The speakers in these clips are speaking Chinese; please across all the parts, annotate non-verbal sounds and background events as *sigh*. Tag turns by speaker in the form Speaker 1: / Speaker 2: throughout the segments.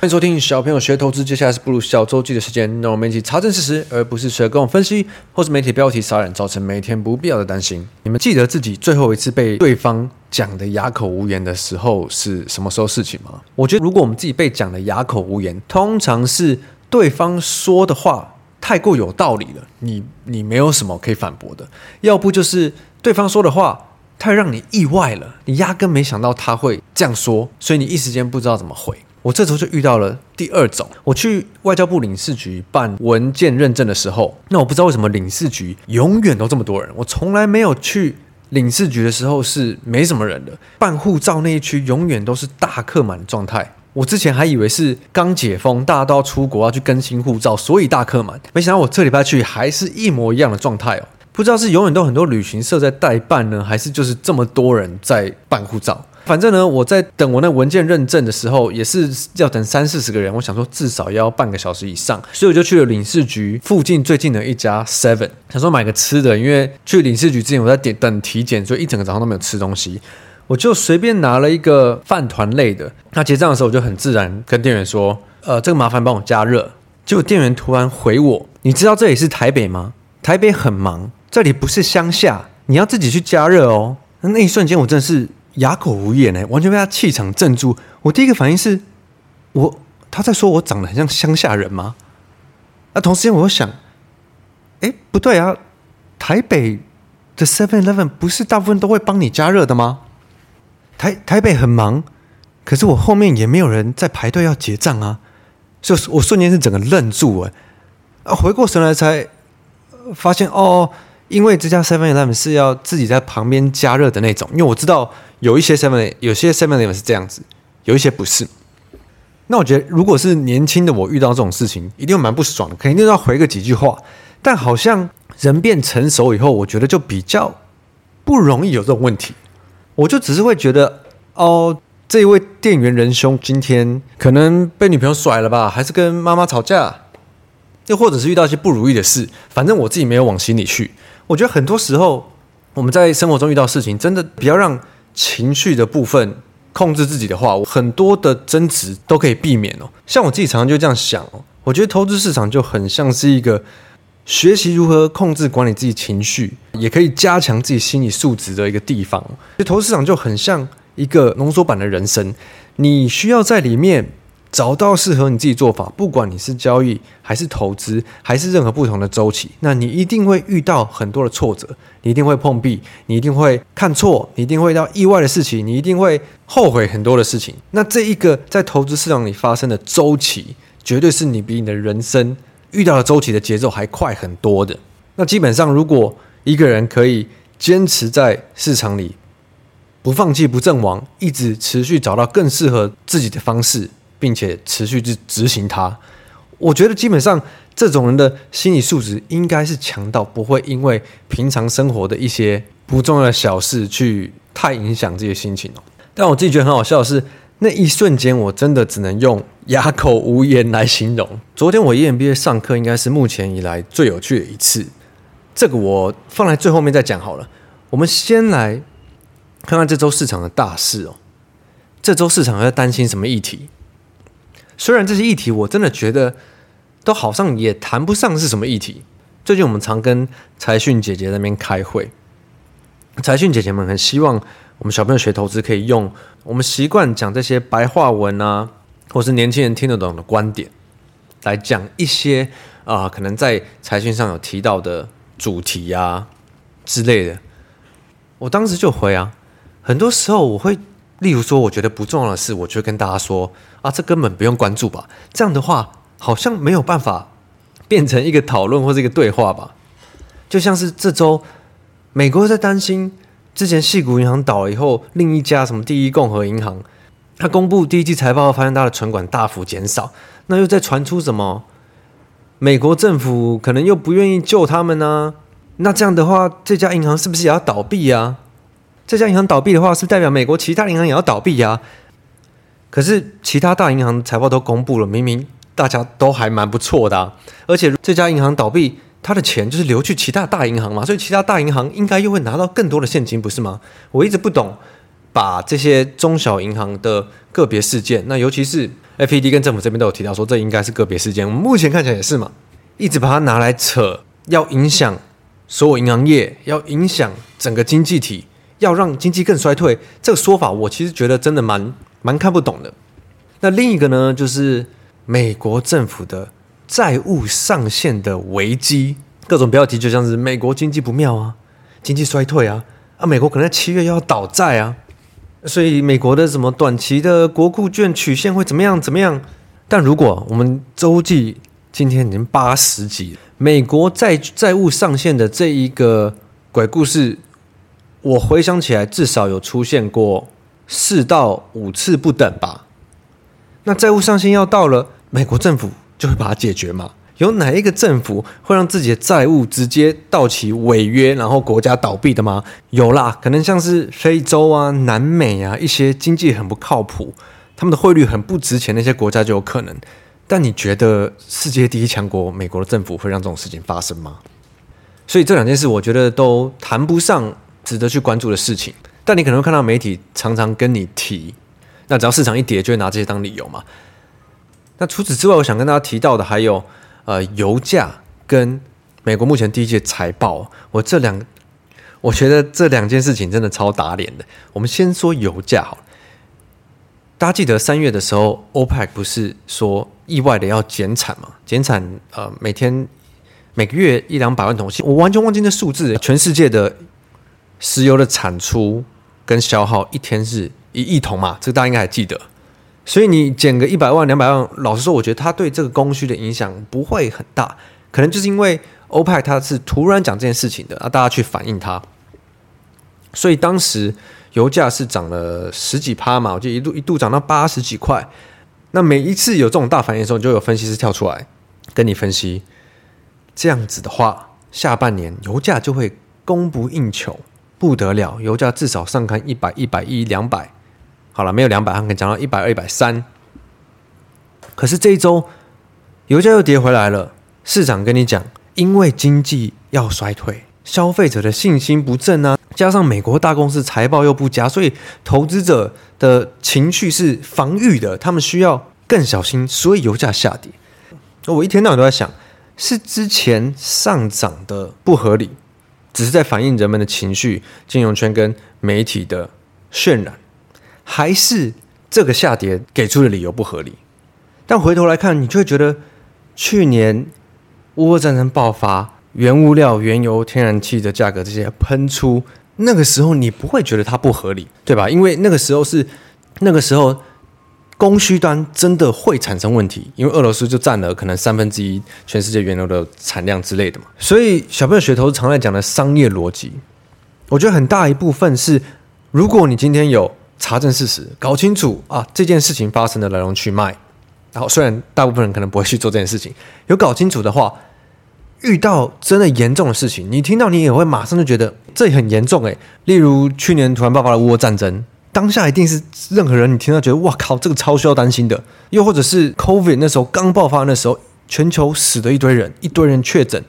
Speaker 1: 欢迎收听小朋友学投资，接下来是步入小周记的时间，让我们一起查证事实，而不是随便分析，或是媒体标题杀人，造成每天不必要的担心。你们记得自己最后一次被对方讲的哑口无言的时候是什么时候事情吗？我觉得，如果我们自己被讲的哑口无言，通常是对方说的话太过有道理了，你你没有什么可以反驳的；要不就是对方说的话太让你意外了，你压根没想到他会这样说，所以你一时间不知道怎么回。我这时候就遇到了第二种，我去外交部领事局办文件认证的时候，那我不知道为什么领事局永远都这么多人，我从来没有去领事局的时候是没什么人的，办护照那一区永远都是大客满状态。我之前还以为是刚解封，大家都要出国要去更新护照，所以大客满，没想到我这礼拜去还是一模一样的状态哦。不知道是永远都很多旅行社在代办呢，还是就是这么多人在办护照。反正呢，我在等我那文件认证的时候，也是要等三四十个人。我想说至少要半个小时以上，所以我就去了领事局附近最近的一家 Seven，想说买个吃的。因为去领事局之前我在点等体检，所以一整个早上都没有吃东西。我就随便拿了一个饭团类的。那结账的时候，我就很自然跟店员说：“呃，这个麻烦帮我加热。”结果店员突然回我：“你知道这里是台北吗？台北很忙，这里不是乡下，你要自己去加热哦。”那一瞬间，我真的是。哑口无言呢，完全被他气场镇住。我第一个反应是，我他在说我长得很像乡下人吗？那同时间我又想，哎，不对啊，台北的 Seven Eleven 不是大部分都会帮你加热的吗？台台北很忙，可是我后面也没有人在排队要结账啊，就我瞬间是整个愣住哎，啊，回过神来才发现哦。因为这家 Seven Eleven 是要自己在旁边加热的那种，因为我知道有一些 Seven 有些 Seven Eleven 是这样子，有一些不是。那我觉得，如果是年轻的我遇到这种事情，一定蛮不爽的，肯定要回个几句话。但好像人变成熟以后，我觉得就比较不容易有这种问题。我就只是会觉得，哦，这一位店员仁兄今天可能被女朋友甩了吧，还是跟妈妈吵架，又或者是遇到一些不如意的事，反正我自己没有往心里去。我觉得很多时候，我们在生活中遇到事情，真的不要让情绪的部分控制自己的话，很多的争执都可以避免哦。像我自己常常就这样想哦，我觉得投资市场就很像是一个学习如何控制管理自己情绪，也可以加强自己心理素质的一个地方。就投资市场就很像一个浓缩版的人生，你需要在里面。找到适合你自己做法，不管你是交易还是投资，还是任何不同的周期，那你一定会遇到很多的挫折，你一定会碰壁，你一定会看错，你一定会遇到意外的事情，你一定会后悔很多的事情。那这一个在投资市场里发生的周期，绝对是你比你的人生遇到的周期的节奏还快很多的。那基本上，如果一个人可以坚持在市场里不放弃、不阵亡，一直持续找到更适合自己的方式。并且持续去执行它，我觉得基本上这种人的心理素质应该是强到不会因为平常生活的一些不重要的小事去太影响自己的心情哦。但我自己觉得很好笑的是，那一瞬间我真的只能用哑口无言来形容。昨天我 EMBA 上课应该是目前以来最有趣的一次，这个我放在最后面再讲好了。我们先来看看这周市场的大事哦。这周市场在担心什么议题？虽然这些议题我真的觉得都好像也谈不上是什么议题。最近我们常跟财讯姐姐那边开会，财讯姐姐们很希望我们小朋友学投资可以用我们习惯讲这些白话文啊，或是年轻人听得懂的观点来讲一些啊、可能在财讯上有提到的主题啊之类的。我当时就回啊，很多时候我会。例如说，我觉得不重要的事，我就跟大家说啊，这根本不用关注吧。这样的话，好像没有办法变成一个讨论或是一个对话吧。就像是这周，美国在担心之前矽谷银行倒了以后，另一家什么第一共和银行，它公布第一季财报，发现它的存款大幅减少，那又在传出什么美国政府可能又不愿意救他们呢？那这样的话，这家银行是不是也要倒闭啊？这家银行倒闭的话，是代表美国其他银行也要倒闭呀？可是其他大银行财报都公布了，明明大家都还蛮不错的啊，而且这家银行倒闭，它的钱就是流去其他大银行嘛，所以其他大银行应该又会拿到更多的现金，不是吗？我一直不懂把这些中小银行的个别事件，那尤其是 FED 跟政府这边都有提到说，这应该是个别事件。我们目前看起来也是嘛，一直把它拿来扯，要影响所有银行业，要影响整个经济体，要让经济更衰退。这个说法我其实觉得真的蛮蛮看不懂的。那另一个呢，就是美国政府的债务上限的危机，各种标题就像是美国经济不妙啊，经济衰退啊，啊，美国可能在七月要倒债啊。所以美国的什么短期的国库券曲线会怎么样？怎么样？但如果我们周记今天已经八十集，美国债债务上限的这一个鬼故事，我回想起来至少有出现过四到五次不等吧。那债务上限要到了，美国政府就会把它解决吗？有哪一个政府会让自己的债务直接到期违约，然后国家倒闭的吗？有啦，可能像是非洲啊、南美啊一些经济很不靠谱、他们的汇率很不值钱那些国家就有可能。但你觉得世界第一强国美国的政府会让这种事情发生吗？所以这两件事，我觉得都谈不上值得去关注的事情。但你可能会看到媒体常常跟你提，那只要市场一跌，就会拿这些当理由嘛。那除此之外，我想跟大家提到的还有。呃，油价跟美国目前第一季财报，我这两，我觉得这两件事情真的超打脸的。我们先说油价好了，大家记得三月的时候，OPEC 不是说意外的要减产吗？减产呃，每天每个月一两百万桶，我完全忘记那数字。全世界的石油的产出跟消耗一天是一亿桶嘛，这个大家应该还记得。所以你减个一百万两百万，老实说，我觉得它对这个供需的影响不会很大，可能就是因为欧派它是突然讲这件事情的啊，大家去反映它，所以当时油价是涨了十几趴嘛，我就一度一度涨到八十几块。那每一次有这种大反应的时候，就有分析师跳出来跟你分析，这样子的话，下半年油价就会供不应求，不得了，油价至少上看一百、一百一、两百。好了，没有两百，他可以涨到一百二、一百三。可是这一周油价又跌回来了。市场跟你讲，因为经济要衰退，消费者的信心不振啊，加上美国大公司财报又不佳，所以投资者的情绪是防御的，他们需要更小心，所以油价下跌。我一天到晚都在想，是之前上涨的不合理，只是在反映人们的情绪，金融圈跟媒体的渲染。还是这个下跌给出的理由不合理，但回头来看，你就会觉得去年乌俄战争爆发，原物料、原油、天然气的价格这些喷出，那个时候你不会觉得它不合理，对吧？因为那个时候是那个时候供需端真的会产生问题，因为俄罗斯就占了可能三分之一全世界原油的产量之类的嘛。所以小朋友学投资常在讲的商业逻辑，我觉得很大一部分是，如果你今天有。查证事实，搞清楚啊这件事情发生的来龙去脉。然后，虽然大部分人可能不会去做这件事情，有搞清楚的话，遇到真的严重的事情，你听到你也会马上就觉得这很严重诶。例如去年突然爆发了乌俄战争，当下一定是任何人你听到觉得哇靠，这个超需要担心的。又或者是 COVID 那时候刚爆发那时候，全球死了一堆人，一堆人确诊，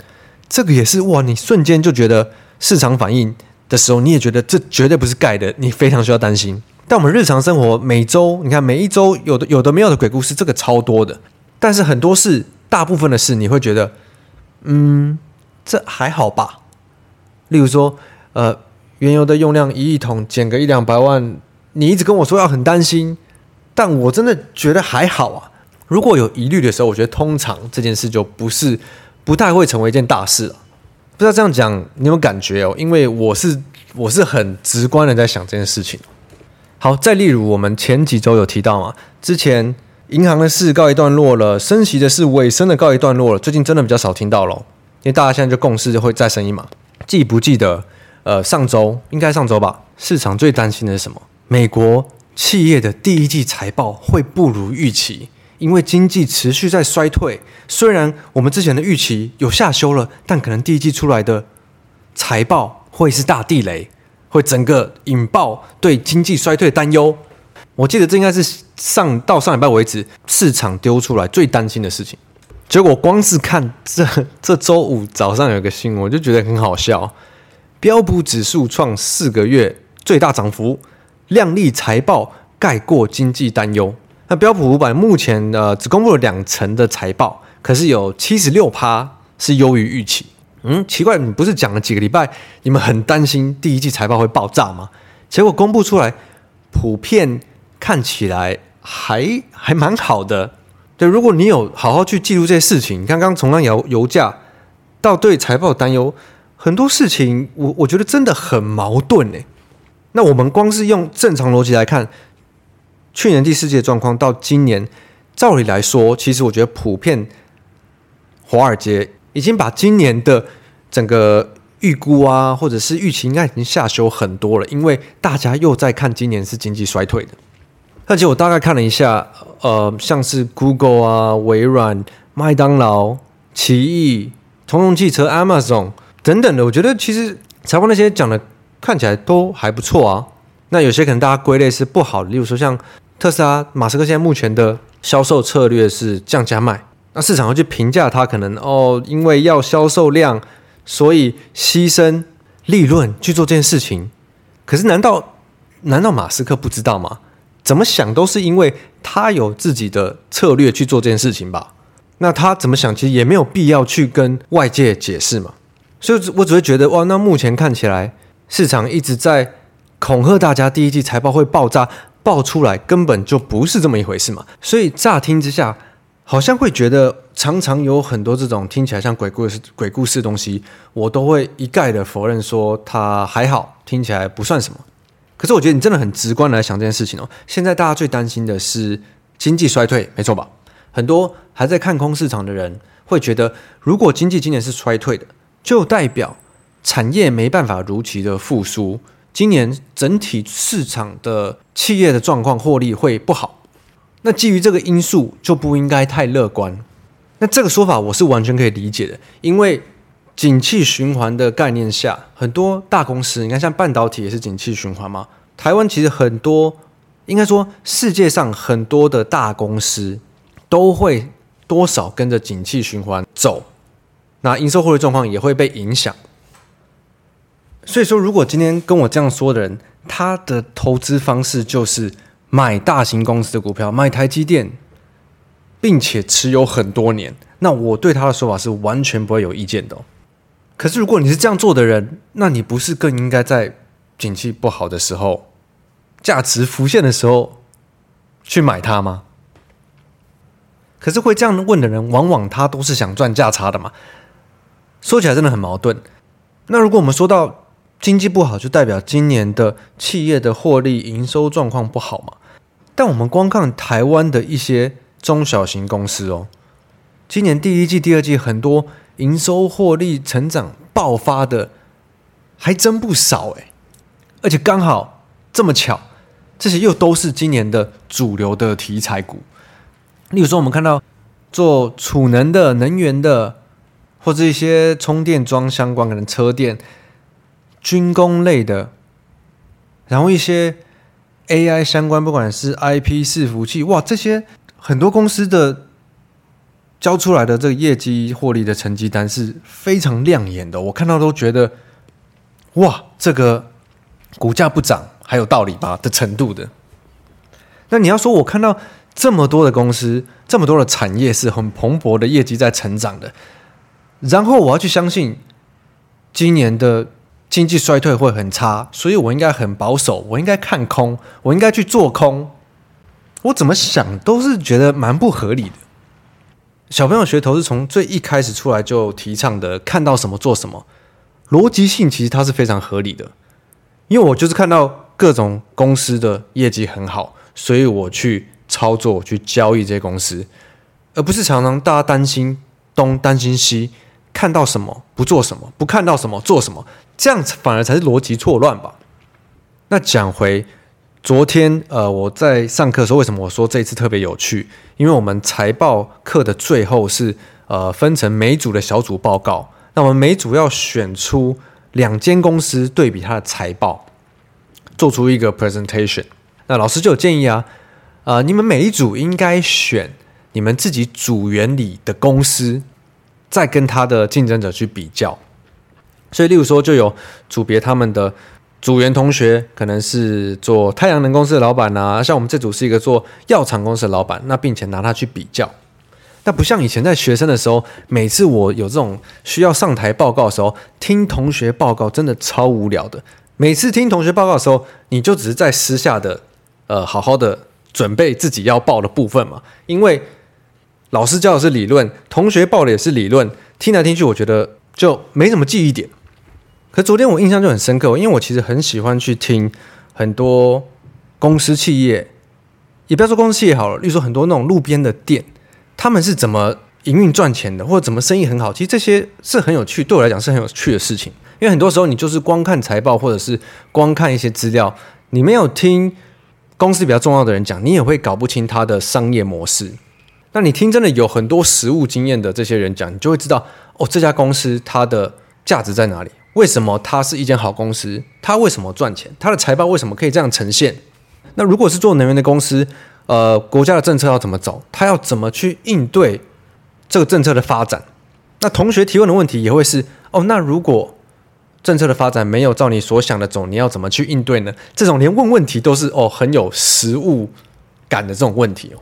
Speaker 1: 这个也是哇，你瞬间就觉得市场反应的时候，你也觉得这绝对不是盖的，你非常需要担心。但我们日常生活每周，你看每一周有的有的没有的鬼故事，这个超多的。但是很多事，大部分的事，你会觉得，嗯，这还好吧。例如说，呃，原油的用量一亿桶减个一两百万，你一直跟我说要很担心，但我真的觉得还好啊。如果有疑虑的时候，我觉得通常这件事就不是不太会成为一件大事了。不知道这样讲你有没有感觉哦？因为我是我是很直观的在想这件事情。好，再例如我们前几周有提到嘛，之前银行的事告一段落了，升息的事尾声的告一段落了，最近真的比较少听到了，因为大家现在就共识就会再升一码。记不记得？呃，上周应该上周吧，市场最担心的是什么？美国企业的第一季财报会不如预期，因为经济持续在衰退。虽然我们之前的预期有下修了，但可能第一季出来的财报会是大地雷。会整个引爆对经济衰退的担忧，我记得这应该是上到上礼拜为止市场丢出来最担心的事情。结果光是看这 *laughs* 这周五早上有个新闻，我就觉得很好笑。标普指数创四个月最大涨幅，量丽财报盖过经济担忧。那标普五百目前呃只公布了两成的财报，可是有七十六趴是优于预期。嗯，奇怪，你不是讲了几个礼拜，你们很担心第一季财报会爆炸吗？结果公布出来，普遍看起来还还蛮好的。对，如果你有好好去记录这些事情，刚刚从那油油价到对财报担忧，很多事情我我觉得真的很矛盾诶。那我们光是用正常逻辑来看，去年第四季的状况到今年，照理来说，其实我觉得普遍华尔街。已经把今年的整个预估啊，或者是预期，应该已经下修很多了，因为大家又在看今年是经济衰退的。而且我大概看了一下，呃，像是 Google 啊、微软、麦当劳、奇异、通用汽车、Amazon 等等的，我觉得其实财报那些讲的看起来都还不错啊。那有些可能大家归类是不好的，例如说像特斯拉，马斯克现在目前的销售策略是降价卖。那市场会去评价它，可能哦，因为要销售量，所以牺牲利润去做这件事情。可是，难道难道马斯克不知道吗？怎么想都是因为他有自己的策略去做这件事情吧。那他怎么想，其实也没有必要去跟外界解释嘛。所以，我只会觉得哇，那目前看起来市场一直在恐吓大家，第一季财报会爆炸，爆出来根本就不是这么一回事嘛。所以乍听之下。好像会觉得常常有很多这种听起来像鬼故事、鬼故事的东西，我都会一概的否认说它还好，听起来不算什么。可是我觉得你真的很直观来想这件事情哦。现在大家最担心的是经济衰退，没错吧？很多还在看空市场的人会觉得，如果经济今年是衰退的，就代表产业没办法如期的复苏，今年整体市场的企业的状况获利会不好。那基于这个因素，就不应该太乐观。那这个说法我是完全可以理解的，因为景气循环的概念下，很多大公司，你看像半导体也是景气循环嘛。台湾其实很多，应该说世界上很多的大公司都会多少跟着景气循环走，那营收获利状况也会被影响。所以说，如果今天跟我这样说的人，他的投资方式就是。买大型公司的股票，买台积电，并且持有很多年，那我对他的说法是完全不会有意见的。可是如果你是这样做的人，那你不是更应该在景气不好的时候，价值浮现的时候去买它吗？可是会这样问的人，往往他都是想赚价差的嘛。说起来真的很矛盾。那如果我们说到，经济不好就代表今年的企业的获利营收状况不好嘛？但我们光看台湾的一些中小型公司哦，今年第一季、第二季很多营收获利成长爆发的还真不少诶，而且刚好这么巧，这些又都是今年的主流的题材股。例如说，我们看到做储能的、能源的，或者一些充电桩相关，可能车电。军工类的，然后一些 AI 相关，不管是 IP 伺服器，哇，这些很多公司的交出来的这个业绩获利的成绩单是非常亮眼的，我看到都觉得，哇，这个股价不涨还有道理吧的程度的。那你要说，我看到这么多的公司，这么多的产业是很蓬勃的业绩在成长的，然后我要去相信今年的。经济衰退会很差，所以我应该很保守，我应该看空，我应该去做空。我怎么想都是觉得蛮不合理的。小朋友学投资从最一开始出来就提倡的，看到什么做什么，逻辑性其实它是非常合理的。因为我就是看到各种公司的业绩很好，所以我去操作，去交易这些公司，而不是常常大家担心东担心西，看到什么不做什么，不看到什么做什么。这样反而才是逻辑错乱吧？那讲回昨天，呃，我在上课的时候，为什么我说这一次特别有趣？因为我们财报课的最后是呃分成每组的小组报告，那我们每组要选出两间公司对比它的财报，做出一个 presentation。那老师就有建议啊，呃，你们每一组应该选你们自己组员里的公司，再跟他的竞争者去比较。所以，例如说，就有组别他们的组员同学可能是做太阳能公司的老板啊，像我们这组是一个做药厂公司的老板，那并且拿它去比较。那不像以前在学生的时候，每次我有这种需要上台报告的时候，听同学报告真的超无聊的。每次听同学报告的时候，你就只是在私下的，呃，好好的准备自己要报的部分嘛。因为老师教的是理论，同学报的也是理论，听来听去，我觉得就没什么记忆点。可昨天我印象就很深刻，因为我其实很喜欢去听很多公司企业，也不要说公司企业好了，例如说很多那种路边的店。他们是怎么营运赚钱的，或者怎么生意很好？其实这些是很有趣，对我来讲是很有趣的事情。因为很多时候你就是光看财报，或者是光看一些资料，你没有听公司比较重要的人讲，你也会搞不清他的商业模式。那你听真的有很多实务经验的这些人讲，你就会知道哦，这家公司它的价值在哪里？为什么它是一间好公司？它为什么赚钱？它的财报为什么可以这样呈现？那如果是做能源的公司，呃，国家的政策要怎么走？他要怎么去应对这个政策的发展？那同学提问的问题也会是：哦，那如果政策的发展没有照你所想的走，你要怎么去应对呢？这种连问问题都是哦很有实务感的这种问题哦。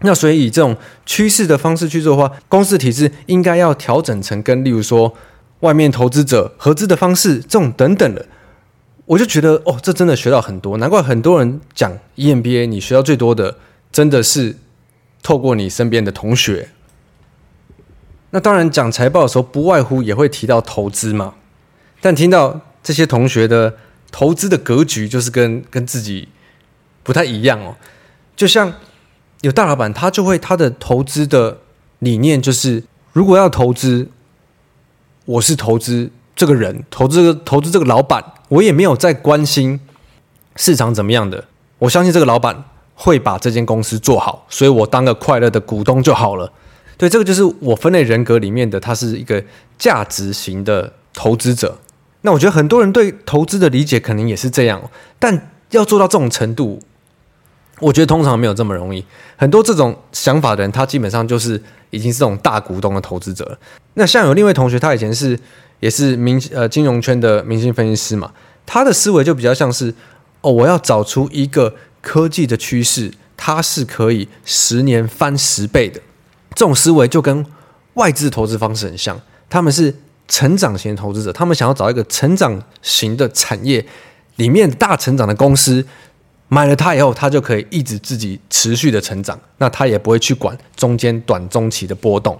Speaker 1: 那所以以这种趋势的方式去做的话，公司体制应该要调整成跟例如说外面投资者合资的方式，这种等等的。我就觉得哦，这真的学到很多，难怪很多人讲 EMBA，你学到最多的真的是透过你身边的同学。那当然讲财报的时候，不外乎也会提到投资嘛。但听到这些同学的投资的格局，就是跟跟自己不太一样哦。就像有大老板，他就会他的投资的理念就是，如果要投资，我是投资。这个人投资这个投资这个老板，我也没有在关心市场怎么样的。我相信这个老板会把这间公司做好，所以我当个快乐的股东就好了。对，这个就是我分类人格里面的，他是一个价值型的投资者。那我觉得很多人对投资的理解可能也是这样，但要做到这种程度，我觉得通常没有这么容易。很多这种想法的人，他基本上就是已经是这种大股东的投资者了。那像有另一位同学，他以前是。也是明呃金融圈的明星分析师嘛，他的思维就比较像是哦，我要找出一个科技的趋势，它是可以十年翻十倍的。这种思维就跟外资投资方式很像，他们是成长型投资者，他们想要找一个成长型的产业里面大成长的公司，买了它以后，它就可以一直自己持续的成长，那它也不会去管中间短中期的波动。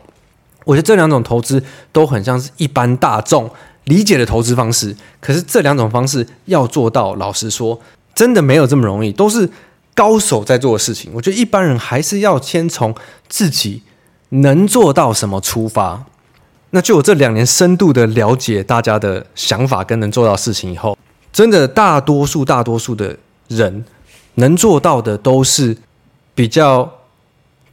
Speaker 1: 我觉得这两种投资都很像是一般大众理解的投资方式，可是这两种方式要做到，老实说，真的没有这么容易，都是高手在做的事情。我觉得一般人还是要先从自己能做到什么出发。那就我这两年深度的了解大家的想法跟能做到事情以后，真的大多数大多数的人能做到的都是比较。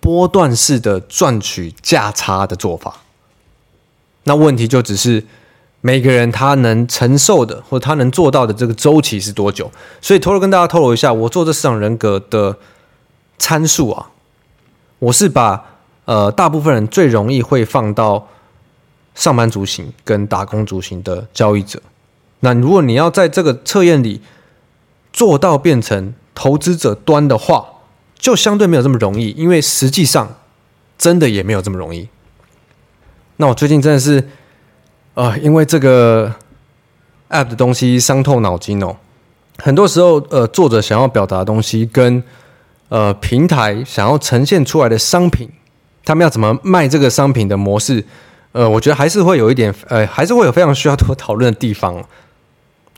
Speaker 1: 波段式的赚取价差的做法，那问题就只是每个人他能承受的或他能做到的这个周期是多久。所以，偷偷跟大家透露一下，我做这市场人格的参数啊，我是把呃大部分人最容易会放到上班族型跟打工族型的交易者。那如果你要在这个测验里做到变成投资者端的话，就相对没有这么容易，因为实际上真的也没有这么容易。那我最近真的是，呃，因为这个 App 的东西伤透脑筋哦。很多时候，呃，作者想要表达的东西跟呃平台想要呈现出来的商品，他们要怎么卖这个商品的模式，呃，我觉得还是会有一点，呃，还是会有非常需要多讨论的地方。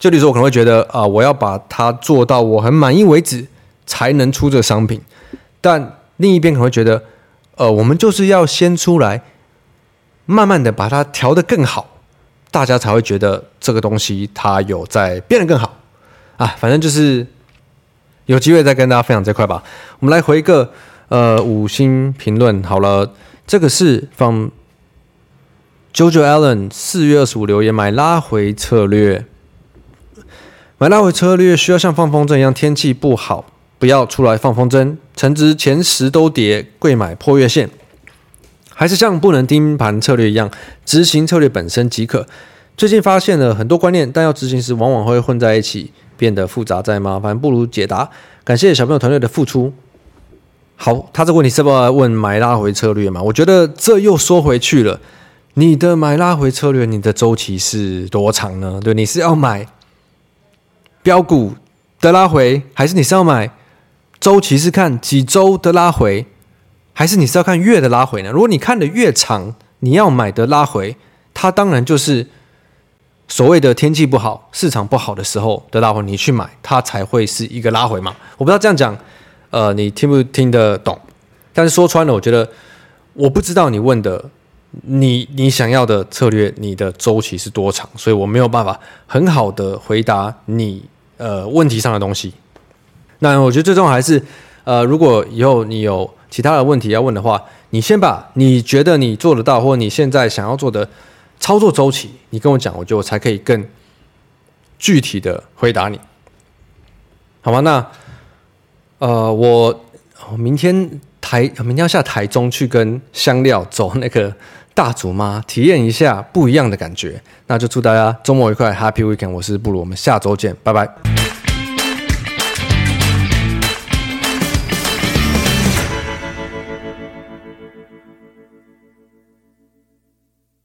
Speaker 1: 就比如说，我可能会觉得啊，我要把它做到我很满意为止，才能出这个商品。但另一边可能会觉得，呃，我们就是要先出来，慢慢的把它调得更好，大家才会觉得这个东西它有在变得更好啊。反正就是有机会再跟大家分享这块吧。我们来回一个呃五星评论好了，这个是 from JoJo Allen 四月二十五留言，买拉回策略，买拉回策略需要像放风筝一样，天气不好。不要出来放风筝，成值前十都跌，贵买破月线，还是像不能盯盘策略一样，执行策略本身即可。最近发现了很多观念，但要执行时往往会混在一起，变得复杂再麻烦，不如解答。感谢小朋友团队的付出。好，他这个问题是不是要问买拉回策略嘛？我觉得这又说回去了，你的买拉回策略，你的周期是多长呢？对，你是要买标股的拉回，还是你是要买周期是看几周的拉回，还是你是要看月的拉回呢？如果你看的越长，你要买的拉回，它当然就是所谓的天气不好、市场不好的时候的拉回，你去买它才会是一个拉回嘛。我不知道这样讲。呃，你听不听得懂？但是说穿了，我觉得我不知道你问的，你你想要的策略，你的周期是多长，所以我没有办法很好的回答你呃问题上的东西。那我觉得最重要还是呃，如果以后你有其他的问题要问的话，你先把你觉得你做得到，或你现在想要做的操作周期，你跟我讲，我觉得我才可以更具体的回答你，好吗？那。呃，我明天台明天要下台中去跟香料走那个大祖妈，体验一下不一样的感觉。那就祝大家周末愉快，Happy Weekend！我是布鲁，我们下周见，拜拜。